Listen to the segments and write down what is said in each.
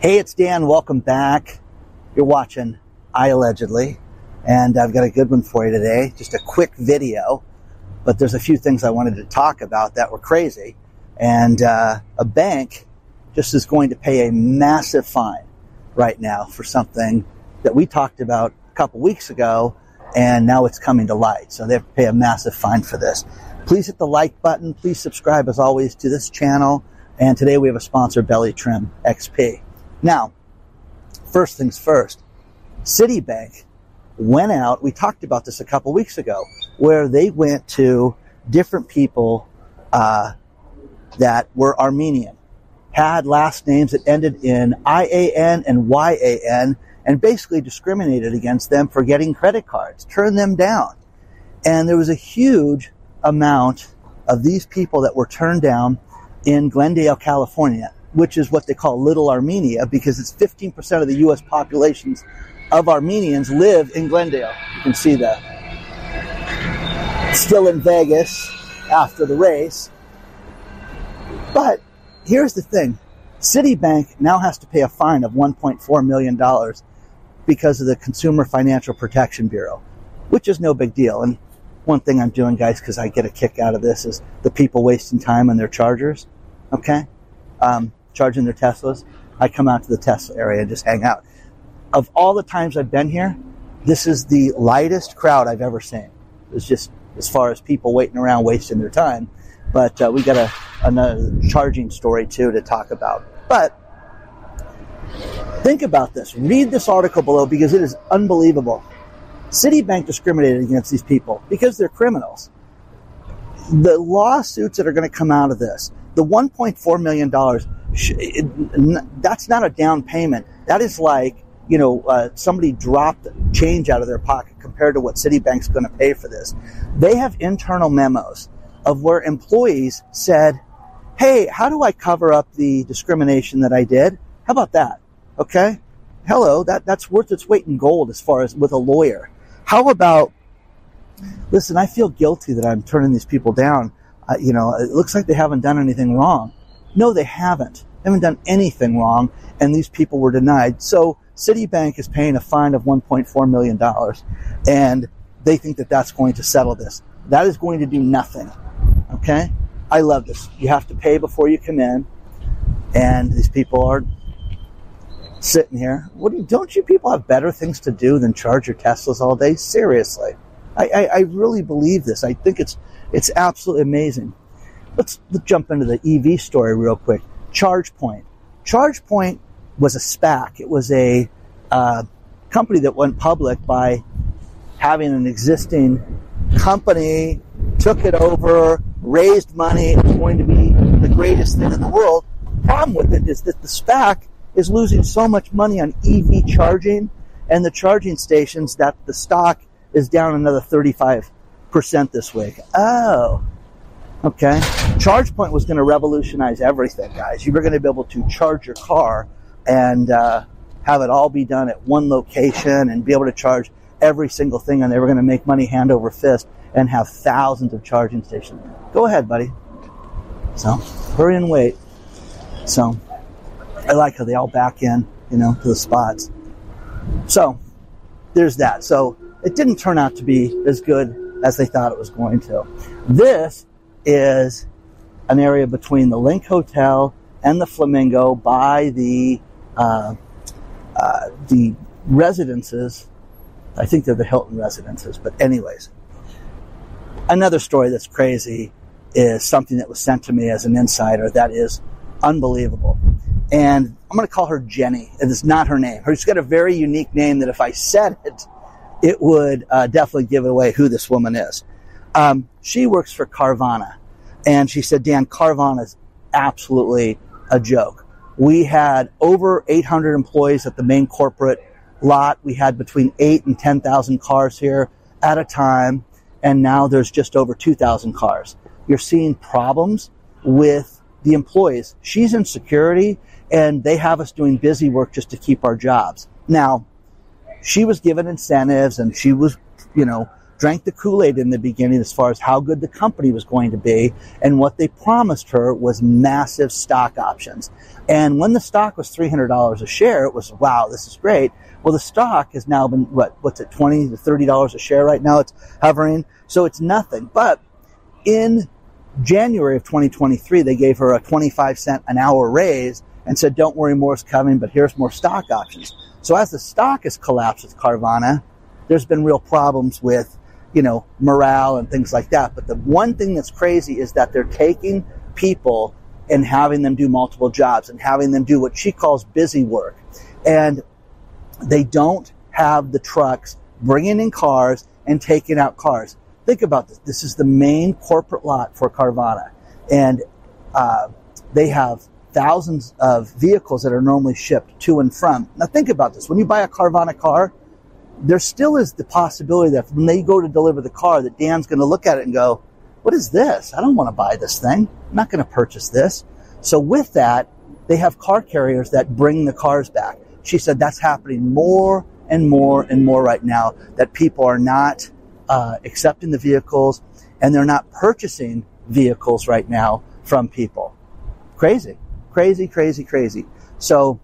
Hey, it's Dan. Welcome back. You're watching I Allegedly, and I've got a good one for you today. Just a quick video, but there's a few things I wanted to talk about that were crazy. And uh, a bank just is going to pay a massive fine right now for something that we talked about a couple weeks ago, and now it's coming to light. So they have to pay a massive fine for this. Please hit the like button. Please subscribe, as always, to this channel. And today we have a sponsor, Belly Trim XP. Now, first things first, Citibank went out. We talked about this a couple weeks ago, where they went to different people uh, that were Armenian, had last names that ended in IAN and YAN, and basically discriminated against them for getting credit cards, turned them down. And there was a huge amount of these people that were turned down in Glendale, California, which is what they call Little Armenia because it's 15% of the U.S. populations of Armenians live in Glendale. You can see that. Still in Vegas after the race. But here's the thing Citibank now has to pay a fine of $1.4 million because of the Consumer Financial Protection Bureau, which is no big deal. And one thing I'm doing, guys, because I get a kick out of this, is the people wasting time on their chargers, okay? Um, charging their Teslas. I come out to the Tesla area and just hang out. Of all the times I've been here, this is the lightest crowd I've ever seen. It's just as far as people waiting around wasting their time. But uh, we got a another charging story too to talk about. But think about this. Read this article below because it is unbelievable. Citibank discriminated against these people because they're criminals. The lawsuits that are going to come out of this, the $1.4 million, that's not a down payment. That is like, you know, uh, somebody dropped change out of their pocket compared to what Citibank's going to pay for this. They have internal memos of where employees said, Hey, how do I cover up the discrimination that I did? How about that? Okay. Hello. That, that's worth its weight in gold as far as with a lawyer. How about, listen, I feel guilty that I'm turning these people down. Uh, you know, it looks like they haven't done anything wrong. No, they haven't. They haven't done anything wrong, and these people were denied. So Citibank is paying a fine of $1.4 million, and they think that that's going to settle this. That is going to do nothing. Okay? I love this. You have to pay before you come in, and these people are sitting here. What do you, don't you people have better things to do than charge your Teslas all day? Seriously, I, I, I really believe this. I think it's it's absolutely amazing. Let's, jump into the EV story real quick. ChargePoint. ChargePoint was a SPAC. It was a uh, company that went public by having an existing company, took it over, raised money. It was going to be the greatest thing in the world. Problem with it is that the SPAC is losing so much money on EV charging and the charging stations that the stock is down another 35% this week. Oh, okay. ChargePoint was going to revolutionize everything, guys. You were going to be able to charge your car and uh, have it all be done at one location and be able to charge every single thing, and they were going to make money hand over fist and have thousands of charging stations. Go ahead, buddy. So, hurry and wait. So, I like how they all back in, you know, to the spots. So, there's that. So, it didn't turn out to be as good as they thought it was going to. This is an area between the LINQ Hotel and the Flamingo by the uh, uh, the residences. I think they're the Hilton residences, but anyways. Another story that's crazy is something that was sent to me as an insider that is unbelievable. And I'm going to call her Jenny. It's not her name. She's got a very unique name that if I said it, it would uh, definitely give away who this woman is. Um, she works for Carvana. And she said, Dan, Carvana is absolutely a joke. We had over 800 employees at the main corporate lot. We had between eight and 10,000 cars here at a time. And now there's just over 2,000 cars. You're seeing problems with the employees. She's in security and they have us doing busy work just to keep our jobs. Now, she was given incentives and she was, you know, drank the Kool-Aid in the beginning as far as how good the company was going to be. And what they promised her was massive stock options. And when the stock was $300 a share, it was, wow, this is great. Well, the stock has now been, what, what's it, 20 to $30 a share right now? It's hovering. So it's nothing. But in January of 2023, they gave her a 25 cent an hour raise and said, don't worry, more's coming, but here's more stock options. So as the stock has collapsed with Carvana, there's been real problems with, you know, morale and things like that. But the one thing that's crazy is that they're taking people and having them do multiple jobs and having them do what she calls busy work. And they don't have the trucks bringing in cars and taking out cars. Think about this. This is the main corporate lot for Carvana. And uh, they have thousands of vehicles that are normally shipped to and from. Now think about this. When you buy a Carvana car, there still is the possibility that when they go to deliver the car, that Dan's going to look at it and go, what is this? I don't want to buy this thing. I'm not going to purchase this. So with that, they have car carriers that bring the cars back. She said that's happening more and more and more right now that people are not uh, accepting the vehicles and they're not purchasing vehicles right now from people. Crazy, crazy, crazy, crazy. So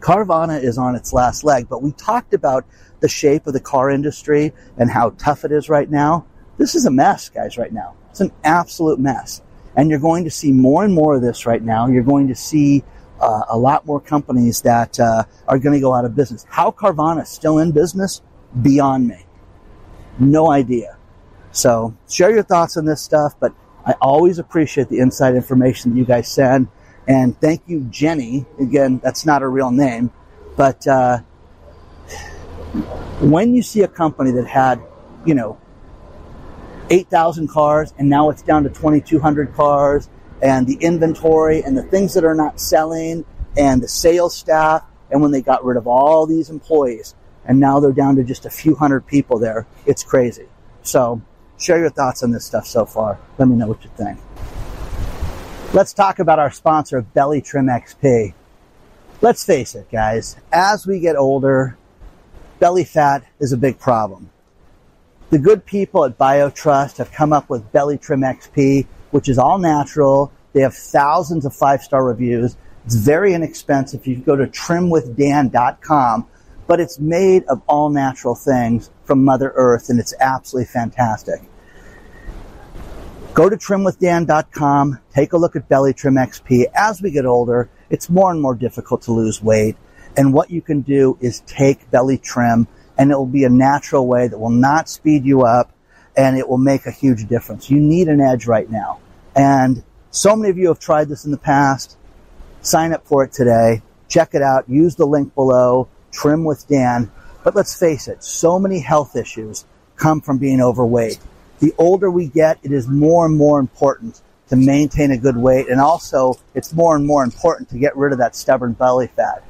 Carvana is on its last leg, but we talked about the shape of the car industry and how tough it is right now. This is a mess, guys, right now. It's an absolute mess. And you're going to see more and more of this right now. You're going to see uh, a lot more companies that uh, are going to go out of business. How Carvana is still in business, beyond me. No idea. So share your thoughts on this stuff, but I always appreciate the inside information that you guys send. And thank you, Jenny. Again, that's not a real name, but uh, when you see a company that had, you know, 8,000 cars and now it's down to 2,200 cars and the inventory and the things that are not selling and the sales staff and when they got rid of all these employees and now they're down to just a few hundred people there, it's crazy. So share your thoughts on this stuff so far. Let me know what you think. Let's talk about our sponsor, Belly Trim XP. Let's face it, guys, as we get older, belly fat is a big problem. The good people at BioTrust have come up with Belly Trim XP, which is all natural. They have thousands of five star reviews. It's very inexpensive. You can go to trimwithdan.com, but it's made of all natural things from Mother Earth, and it's absolutely fantastic. Go to trimwithdan.com, take a look at Belly Trim XP. As we get older, it's more and more difficult to lose weight. And what you can do is take belly trim and it will be a natural way that will not speed you up and it will make a huge difference. You need an edge right now. And so many of you have tried this in the past. Sign up for it today. Check it out. Use the link below. Trim with Dan. But let's face it, so many health issues come from being overweight the older we get, it is more and more important to maintain a good weight. And also, it's more and more important to get rid of that stubborn belly fat.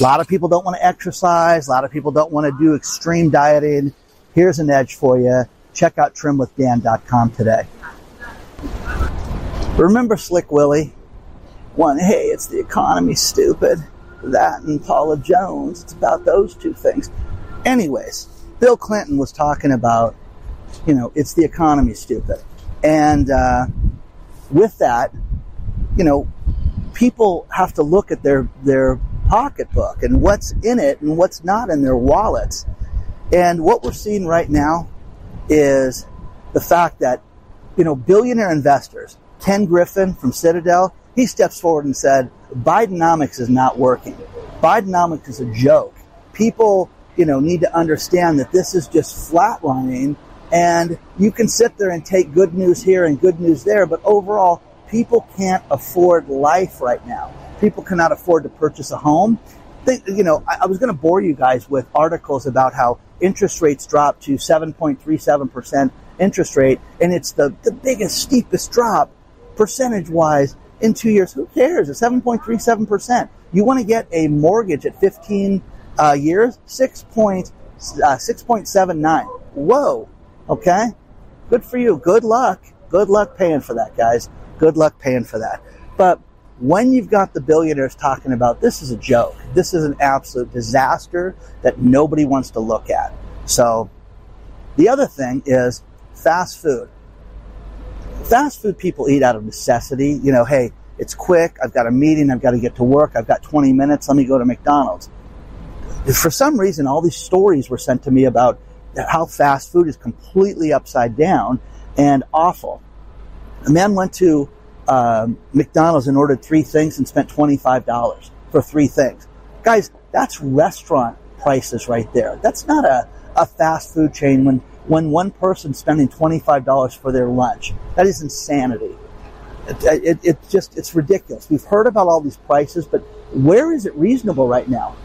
A lot of people don't want to exercise. A lot of people don't want to do extreme dieting. Here's an edge for you. Check out trimwithdan.com today. Remember Slick Willie? One, hey, it's the economy, stupid. That and Paula Jones. It's about those two things. Anyways, Bill Clinton was talking about you know, it's the economy, stupid. And uh, with that, you know, people have to look at their their pocketbook and what's in it and what's not in their wallets. And what we're seeing right now is the fact that, you know, billionaire investors, Ken Griffin from Citadel, he steps forward and said, Bidenomics is not working. Bidenomics is a joke. People, you know, need to understand that this is just flatlining and you can sit there and take good news here and good news there, but overall, people can't afford life right now. People cannot afford to purchase a home. You know, I, I was going to bore you guys with articles about how interest rates dropped to 7.37% interest rate, and it's the, the biggest, steepest drop percentage wise in two years. Who cares? It's 7.37%. You want to get a mortgage at 15 uh, years? 6 point, uh, 6.79. Whoa. Okay. Good for you. Good luck. Good luck paying for that, guys. Good luck paying for that. But when you've got the billionaires talking about this is a joke, this is an absolute disaster that nobody wants to look at. So the other thing is fast food. Fast food people eat out of necessity. You know, hey, it's quick. I've got a meeting. I've got to get to work. I've got 20 minutes. Let me go to McDonald's. For some reason, all these stories were sent to me about how fast food is completely upside down and awful. A man went to um, McDonald's and ordered three things and spent $25 for three things. Guys, that's restaurant prices right there. That's not a, a fast food chain when, when one person's spending $25 for their lunch. That is insanity. It, it, it just, it's ridiculous. We've heard about all these prices, but where is it reasonable right now?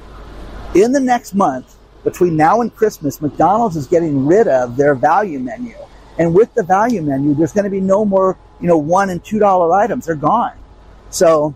In the next month, between now and Christmas, McDonald's is getting rid of their value menu. And with the value menu, there's going to be no more, you know, one and two dollar items. They're gone. So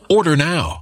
Order now.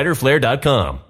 fighterflare.com.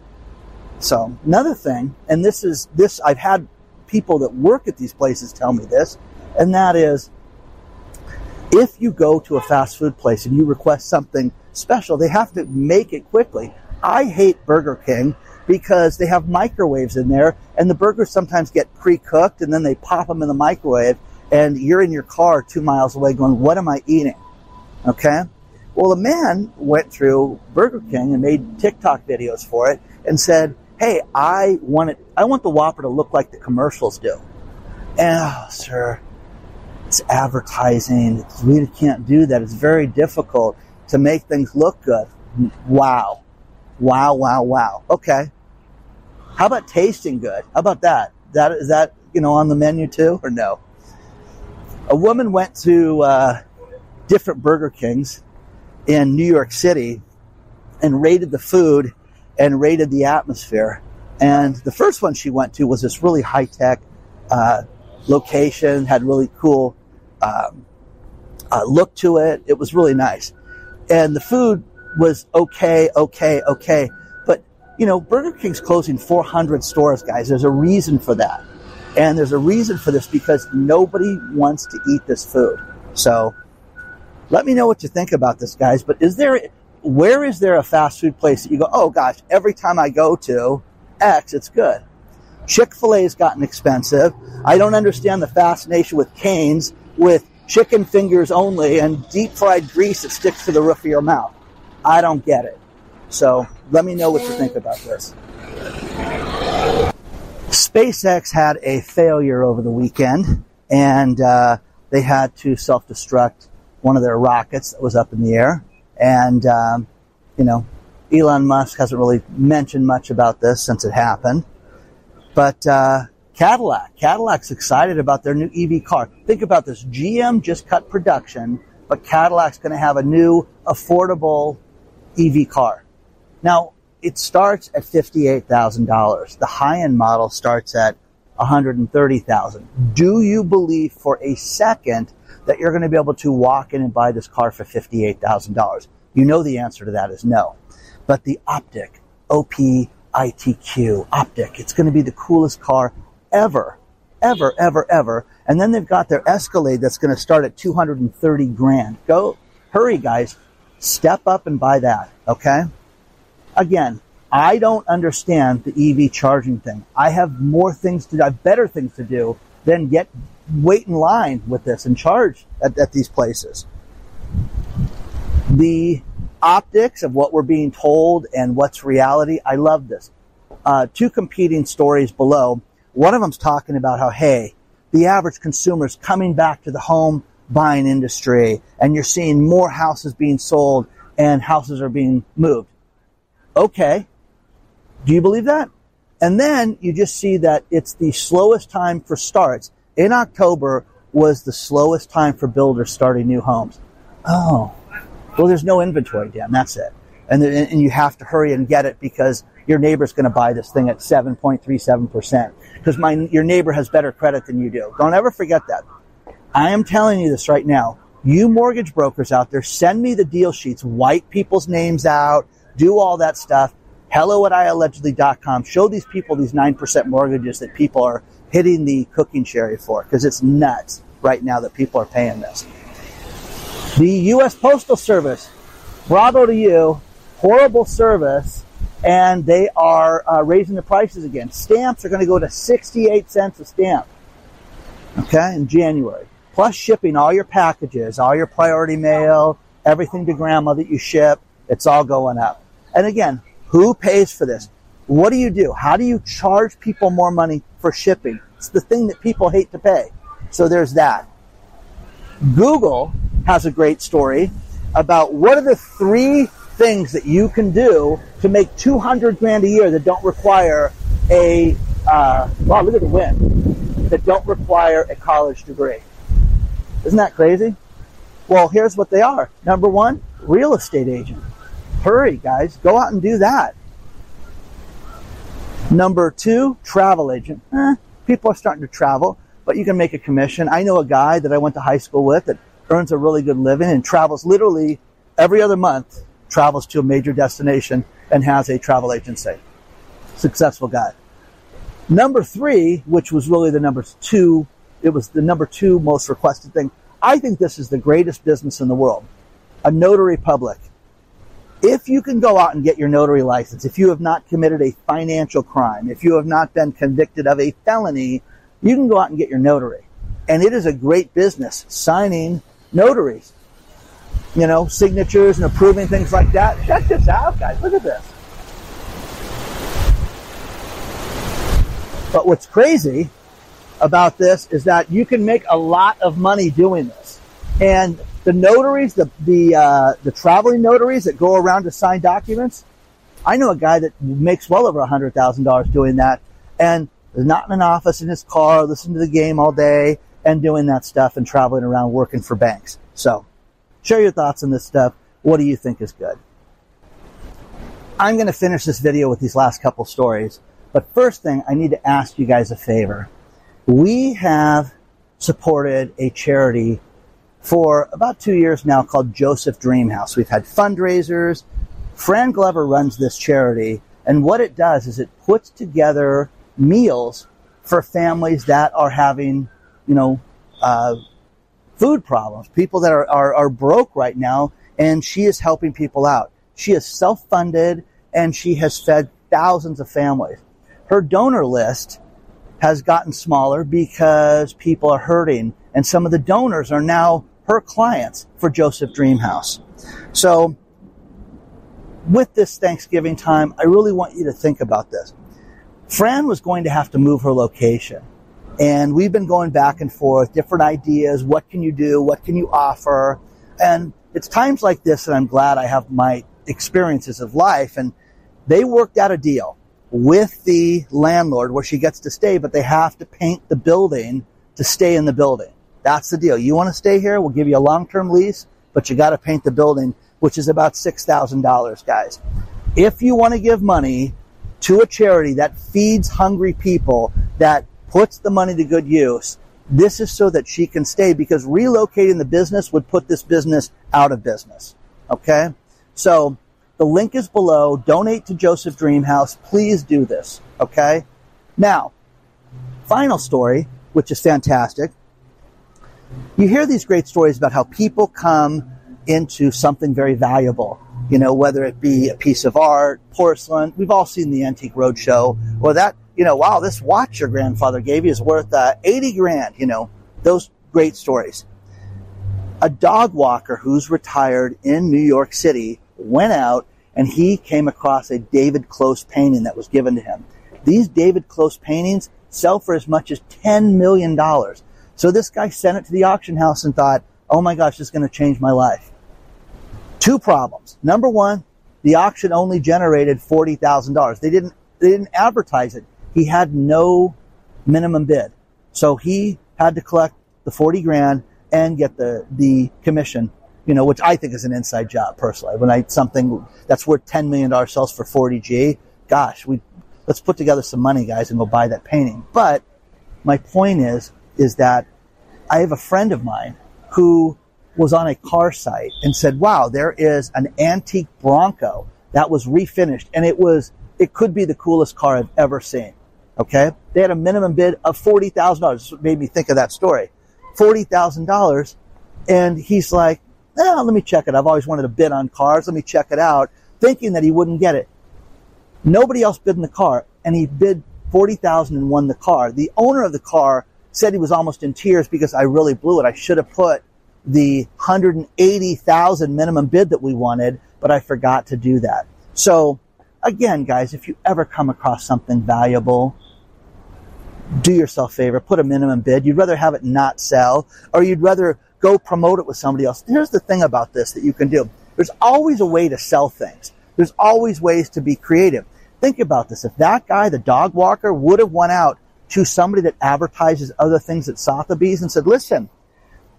So another thing, and this is this I've had people that work at these places tell me this, and that is if you go to a fast food place and you request something special, they have to make it quickly. I hate Burger King because they have microwaves in there and the burgers sometimes get pre-cooked and then they pop them in the microwave and you're in your car two miles away going, what am I eating? Okay. Well, a man went through Burger King and made TikTok videos for it and said, hey, I want it, I want the Whopper to look like the commercials do. And, oh, sir, it's advertising. We can't do that. It's very difficult to make things look good. Wow. Wow, wow, wow. Okay. How about tasting good? How about that? That is that, you know, on the menu too or no? A woman went to uh, different Burger Kings in New York City and rated the food and rated the atmosphere. And the first one she went to was this really high tech uh, location, had really cool um, uh, look to it. It was really nice. And the food was okay, okay, okay. But, you know, Burger King's closing 400 stores, guys. There's a reason for that. And there's a reason for this because nobody wants to eat this food. So let me know what you think about this, guys. But is there, where is there a fast food place that you go, oh gosh, every time I go to X, it's good? Chick fil A has gotten expensive. I don't understand the fascination with Cane's with chicken fingers only and deep fried grease that sticks to the roof of your mouth. I don't get it. So let me know what you think about this. SpaceX had a failure over the weekend, and uh, they had to self destruct one of their rockets that was up in the air. And, um, you know, Elon Musk hasn't really mentioned much about this since it happened. But uh, Cadillac, Cadillac's excited about their new EV car. Think about this GM just cut production, but Cadillac's going to have a new affordable EV car. Now, it starts at $58,000. The high-end model starts at 130,000. Do you believe for a second that you're going to be able to walk in and buy this car for $58,000? You know the answer to that is no. But the Optiq, O-P-I-T-Q, Optic, it's going to be the coolest car ever, ever, ever, ever. And then they've got their Escalade that's going to start at 230 grand. Go, hurry guys, step up and buy that, okay? Again, I don't understand the EV charging thing. I have more things to do, I have better things to do than get wait in line with this and charge at, at these places. The optics of what we're being told and what's reality, I love this. Uh, two competing stories below. One of them's talking about how, hey, the average consumer is coming back to the home buying industry and you're seeing more houses being sold and houses are being moved. Okay. Do you believe that? And then you just see that it's the slowest time for starts. In October was the slowest time for builders starting new homes. Oh, well, there's no inventory, Dan. That's it. And, and you have to hurry and get it because your neighbor's going to buy this thing at 7.37% because my, your neighbor has better credit than you do. Don't ever forget that. I am telling you this right now. You mortgage brokers out there, send me the deal sheets, wipe people's names out, do all that stuff. Hello at iallegedly.com. Show these people these 9% mortgages that people are hitting the cooking cherry for because it's nuts right now that people are paying this. The U.S. Postal Service, bravo to you, horrible service, and they are uh, raising the prices again. Stamps are going to go to 68 cents a stamp, okay, in January. Plus shipping all your packages, all your priority mail, everything to grandma that you ship, it's all going up. And again, who pays for this? What do you do? How do you charge people more money for shipping? It's the thing that people hate to pay. So there's that. Google has a great story about what are the three things that you can do to make 200 grand a year that don't require a, uh, wow, look at the wind, that don't require a college degree. Isn't that crazy? Well, here's what they are. Number one, real estate agent. Hurry, guys. Go out and do that. Number two, travel agent. Eh, people are starting to travel, but you can make a commission. I know a guy that I went to high school with that earns a really good living and travels literally every other month, travels to a major destination and has a travel agency. Successful guy. Number three, which was really the number two it was the number two most requested thing. I think this is the greatest business in the world. A notary public. If you can go out and get your notary license, if you have not committed a financial crime, if you have not been convicted of a felony, you can go out and get your notary. And it is a great business signing notaries. You know, signatures and approving things like that. Check this out, guys. Look at this. But what's crazy about this is that you can make a lot of money doing this. And the notaries, the the uh, the traveling notaries that go around to sign documents, I know a guy that makes well over a hundred thousand dollars doing that, and not in an office in his car, listening to the game all day, and doing that stuff and traveling around working for banks. So, share your thoughts on this stuff. What do you think is good? I'm going to finish this video with these last couple stories, but first thing, I need to ask you guys a favor. We have supported a charity for about two years now called Joseph Dreamhouse. We've had fundraisers. Fran Glover runs this charity, and what it does is it puts together meals for families that are having, you know, uh, food problems, people that are, are, are broke right now, and she is helping people out. She is self funded and she has fed thousands of families. Her donor list has gotten smaller because people are hurting, and some of the donors are now her clients for Joseph Dreamhouse. So, with this Thanksgiving time, I really want you to think about this. Fran was going to have to move her location. And we've been going back and forth, different ideas. What can you do? What can you offer? And it's times like this that I'm glad I have my experiences of life. And they worked out a deal with the landlord where she gets to stay, but they have to paint the building to stay in the building. That's the deal. You want to stay here? We'll give you a long-term lease, but you got to paint the building, which is about $6,000, guys. If you want to give money to a charity that feeds hungry people, that puts the money to good use, this is so that she can stay because relocating the business would put this business out of business. Okay? So, the link is below. Donate to Joseph Dreamhouse. Please do this. Okay? Now, final story, which is fantastic. You hear these great stories about how people come into something very valuable you know, whether it be a piece of art, porcelain. We've all seen the Antique Roadshow, or that, you know, wow, this watch your grandfather gave you is worth uh, 80 grand, you know, those great stories. A dog walker who's retired in New York City went out and he came across a David Close painting that was given to him. These David Close paintings sell for as much as $10 million. So this guy sent it to the auction house and thought, oh my gosh, this is going to change my life. Two problems. Number one, the auction only generated $40,000. They didn't, they didn't advertise it. He had no minimum bid. So he had to collect the 40 grand and get the, the commission, you know, which I think is an inside job personally. When I, something that's worth $10 million sells for 40G, gosh, we, let's put together some money, guys, and go buy that painting. But my point is, is that I have a friend of mine who was on a car site and said, wow, there is an antique Bronco that was refinished and it was, it could be the coolest car I've ever seen. Okay. They had a minimum bid of $40,000. It made me think of that story. $40,000. And he's like, eh, let me check it. I've always wanted to bid on cars. Let me check it out. Thinking that he wouldn't get it. Nobody else bid in the car and he bid 40,000 and won the car. The owner of the car said he was almost in tears because I really blew it. I should have put the 180,000 minimum bid that we wanted, but I forgot to do that. So again, guys, if you ever come across something valuable, do yourself a favor, put a minimum bid. You'd rather have it not sell, or you'd rather go promote it with somebody else. Here's the thing about this that you can do. There's always a way to sell things. There's always ways to be creative. Think about this. If that guy, the dog walker, would have went out to somebody that advertises other things at Sotheby's and said, listen,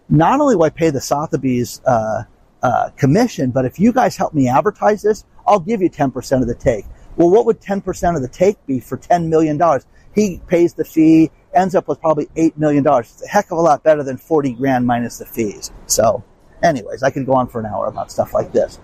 not only will I pay the Sotheby's uh, uh, commission, but if you guys help me advertise this, I'll give you 10% of the take. Well, what would 10% of the take be for $10 million? He pays the fee, ends up with probably $8 million. It's a heck of a lot better than 40 grand minus the fees. So, anyways, I could go on for an hour about stuff like this.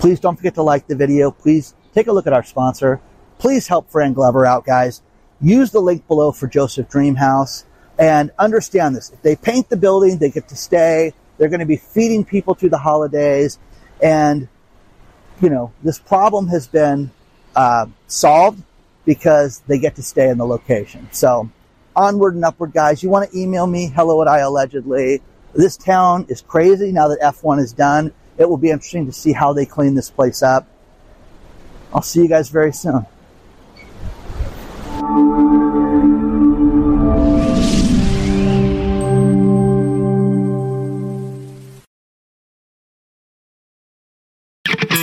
Please don't forget to like the video. Please take a look at our sponsor. Please help Fran Glover out, guys. Use the link below for Joseph Dreamhouse. And understand this. If they paint the building, they get to stay. They're going to be feeding people through the holidays. And, you know, this problem has been uh, solved because they get to stay in the location. So onward and upward, guys. You want to email me, hello at I allegedly. This town is crazy now that F1 is done. It will be interesting to see how they clean this place up. I'll see you guys very soon. Thank you.